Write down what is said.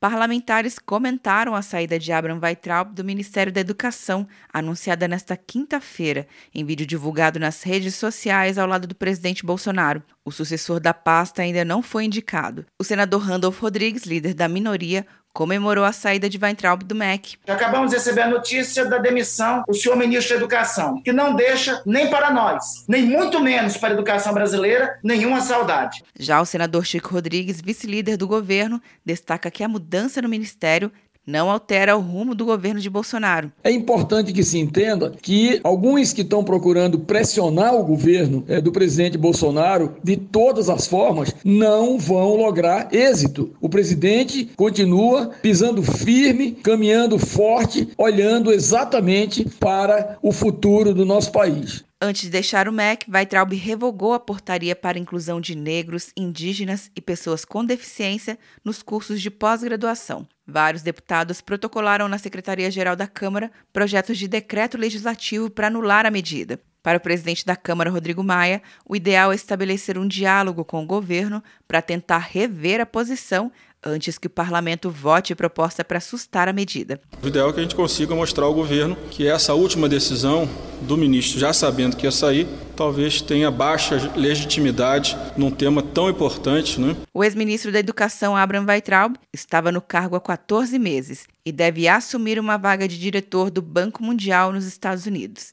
Parlamentares comentaram a saída de Abraham Weitraub do Ministério da Educação, anunciada nesta quinta-feira, em vídeo divulgado nas redes sociais ao lado do presidente Bolsonaro. O sucessor da pasta ainda não foi indicado. O senador Randolph Rodrigues, líder da minoria, comemorou a saída de Weintraub do MEC. Acabamos de receber a notícia da demissão do senhor ministro da Educação, que não deixa nem para nós, nem muito menos para a educação brasileira, nenhuma saudade. Já o senador Chico Rodrigues, vice-líder do governo, destaca que a mudança no ministério não altera o rumo do governo de Bolsonaro. É importante que se entenda que alguns que estão procurando pressionar o governo é, do presidente Bolsonaro de todas as formas não vão lograr êxito. O presidente continua pisando firme, caminhando forte, olhando exatamente para o futuro do nosso país. Antes de deixar o MEC, Weitraub revogou a portaria para a inclusão de negros, indígenas e pessoas com deficiência nos cursos de pós-graduação. Vários deputados protocolaram na Secretaria-Geral da Câmara projetos de decreto legislativo para anular a medida. Para o presidente da Câmara, Rodrigo Maia, o ideal é estabelecer um diálogo com o governo para tentar rever a posição antes que o parlamento vote proposta para assustar a medida. O ideal é que a gente consiga mostrar ao governo que essa última decisão do ministro, já sabendo que ia sair, talvez tenha baixa legitimidade num tema tão importante. Né? O ex-ministro da Educação, Abraham Weitraub, estava no cargo há 14 meses e deve assumir uma vaga de diretor do Banco Mundial nos Estados Unidos.